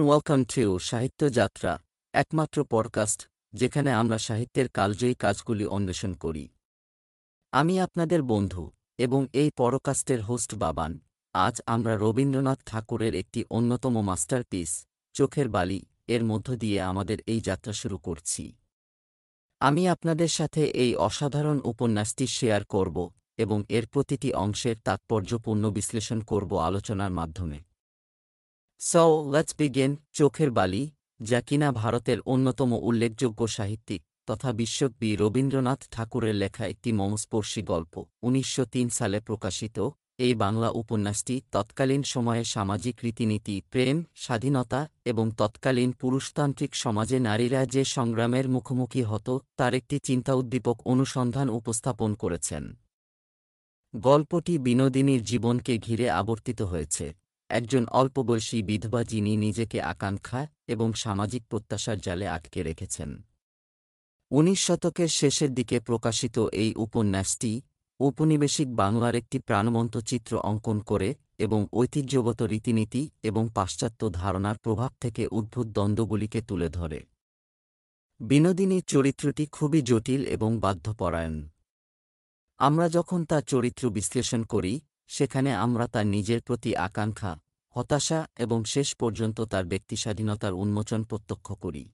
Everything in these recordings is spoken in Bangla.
ওয়েলকাম টু সাহিত্য যাত্রা একমাত্র পডকাস্ট যেখানে আমরা সাহিত্যের কালজয়ী কাজগুলি অন্বেষণ করি। আমি আপনাদের বন্ধু এবং এই পডকাস্টের হোস্ট বাবান। আজ আমরা রবীন্দ্রনাথ ঠাকুরের একটি অন্যতম মাস্টারপিস চোখের বালি, এর মধ্য দিয়ে আমাদের এই যাত্রা শুরু করছি। আমি আপনাদের সাথে এই অসাধারণ উপন্যাসটি শেয়ার করব এবং এর প্রতিটি অংশের তাৎপর্যপূর্ণ বিশ্লেষণ করব আলোচনার মাধ্যমে। সো লেটস বিগেন চোখের বালি, যা কিনা ভারতের অন্যতম উল্লেখযোগ্য সাহিত্যিক, তথা বিশ্বকবি রবীন্দ্রনাথ ঠাকুরের লেখা একটি মমস্পর্শী গল্প, উনিশশো তিন সালে প্রকাশিত। এই বাংলা উপন্যাসটি তৎকালীন সময়ে সামাজিক রীতিনীতি, প্রেম, স্বাধীনতা এবং তৎকালীন পুরুষতান্ত্রিক সমাজে নারীরা যে সংগ্রামের মুখোমুখি হতো, তার একটি চিন্তা উদ্দীপক অনুসন্ধান উপস্থাপন করেছেন। গল্পটি বিনোদিনীর জীবনকে ঘিরে আবর্তিত হয়েছে। একজন অল্পবয়সী বিধবা যিনি নিজেকে আকাঙ্ক্ষা এবং সামাজিক প্রত্যাশার জালে আটকে রেখেছেন। উনিশ শতকের শেষের দিকে প্রকাশিত এই উপন্যাসটি ঔপনিবেশিক বাংলার একটি প্রাণবন্ত চিত্র অঙ্কন করে এবং ঐতিহ্যগত রীতিনীতি এবং পাশ্চাত্য ধারণার প্রভাব থেকে উদ্ভূত দ্বন্দ্বগুলিকে তুলে ধরে। বিনোদিনীর চরিত্রটি খুবই জটিল এবং বাধ্যপরায়ণ। আমরা যখন তার চরিত্র বিশ্লেষণ করি সেখানে আমরা তার নিজের প্রতি আকাঙ্ক্ষা, হতাশা এবং শেষ পর্যন্ত তার ব্যক্তিস্বাধীনতার উন্মোচন প্রত্যক্ষ করি।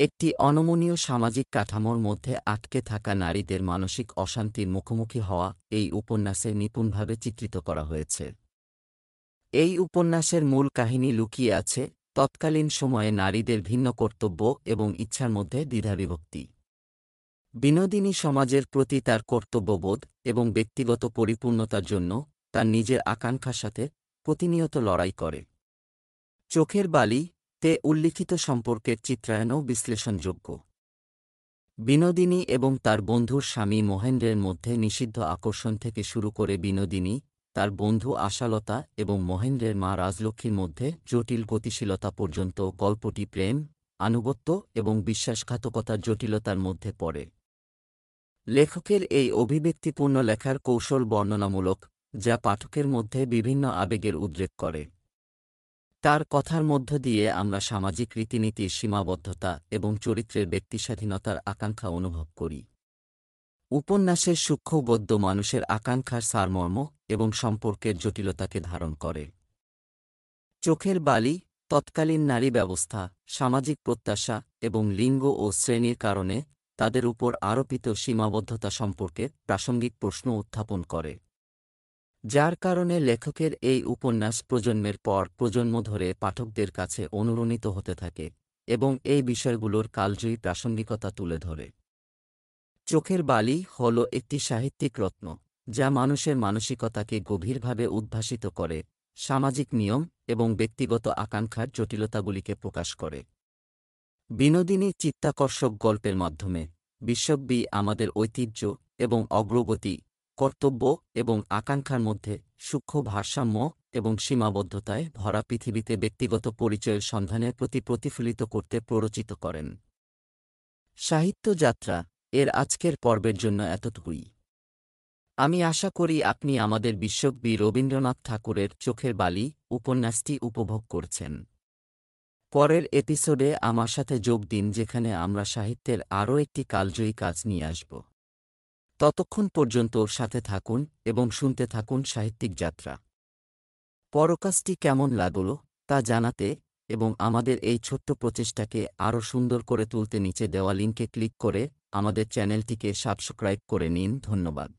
একটি অনমনীয় সামাজিক কাঠামোর মধ্যে আটকে থাকা নারীদের মানসিক অশান্তির মুখোমুখি হওয়া এই উপন্যাসে নিপুণভাবে চিত্রিত করা হয়েছে। এই উপন্যাসের মূল কাহিনী লুকিয়ে আছে তৎকালীন সময়ে নারীদের ভিন্ন কর্তব্য এবং ইচ্ছার মধ্যে দ্বিধাবিভক্তি। বিনোদিনী সমাজের প্রতি তার কর্তব্যবোধ এবং ব্যক্তিগত পরিপূর্ণতার জন্য তার নিজের আকাঙ্ক্ষার সাথে প্রতিনিয়ত লড়াই করে। চোখের বালি তে উল্লিখিত সম্পর্কের চিত্রায়নও বিশ্লেষণযোগ্য। বিনোদিনী এবং তার বন্ধুর স্বামী মহেন্দ্রের মধ্যে নিষিদ্ধ আকর্ষণ থেকে শুরু করে বিনোদিনী, তার বন্ধু আশালতা এবং মহেন্দ্রের মা রাজলক্ষ্মীর মধ্যে জটিল গতিশীলতা পর্যন্ত গল্পটি প্রেম, আনুগত্য এবং বিশ্বাসঘাতকতার জটিলতার মধ্যে পড়ে। লেখকের এই অভিব্যক্তিপূর্ণ লেখার কৌশল বর্ণনামূলক, যা পাঠকের মধ্যে বিভিন্ন আবেগের উদ্রেক করে। তার কথার মধ্য দিয়ে আমরা সামাজিক রীতিনীতির সীমাবদ্ধতা এবং চরিত্রের ব্যক্তিস্বাধীনতার আকাঙ্ক্ষা অনুভব করি। উপন্যাসের সূক্ষ্মবদ্ধ মানুষের আকাঙ্ক্ষার সারমর্ম এবং সম্পর্কের জটিলতাকে ধারণ করে। চোখের বালি, তৎকালীন নারী ব্যবস্থা, সামাজিক প্রত্যাশা এবং লিঙ্গ ও শ্রেণির কারণে তাদের উপর আরোপিত সীমাবদ্ধতা সম্পর্কে প্রাসঙ্গিক প্রশ্ন উত্থাপন করে। যার কারণে লেখকের এই উপন্যাস প্রজন্মের পর প্রজন্ম ধরে পাঠকদের কাছে অনুরণিত হতে থাকে এবং এই বিষয়গুলোর কালজয়ী প্রাসঙ্গিকতা তুলে ধরে। চোখের বালি হল একটি সাহিত্যিক রত্ন, যা মানুষের মানসিকতাকে গভীরভাবে উদ্ভাসিত করে, সামাজিক নিয়ম এবং ব্যক্তিগত আকাঙ্ক্ষার জটিলতাগুলিকে প্রকাশ করে। বিনোদিনী চিত্তাকর্ষক গল্পের মাধ্যমে বিশ্বব্যী আমাদের ঐতিহ্য এবং অগ্রগতি, কর্তব্য এবং আকাঙ্ক্ষার মধ্যে সূক্ষ্ম ভারসাম্য এবং সীমাবদ্ধতায় ভরা পৃথিবীতে ব্যক্তিগত পরিচয়ের সন্ধানের প্রতি প্রতিফলিত করতে প্ররোচিত করেন। সাহিত্য যাত্রা এর আজকের পর্বের জন্য এতটুকুই। আমি আশা করি আপনি আমাদের বিশ্বকবি রবীন্দ্রনাথ ঠাকুরের চোখের বালি উপন্যাসটি উপভোগ করছেন। পরের এপিসোডে আমার সাথে যোগ দিন, যেখানে আমরা সাহিত্যের আরও একটি কালজয়ী কাজ নিয়ে আসব। ততক্ষণ পর্যন্ত ওর সাথে থাকুন এবং শুনতে থাকুন সাহিত্যিক যাত্রা। পরকাজটি কেমন লাগল তা জানাতে এবং আমাদের এই ছোট্ট প্রচেষ্টাকে আরও সুন্দর করে তুলতে নিচে দেওয়া লিঙ্কে ক্লিক করে আমাদের চ্যানেলটিকে সাবস্ক্রাইব করে নিন। ধন্যবাদ।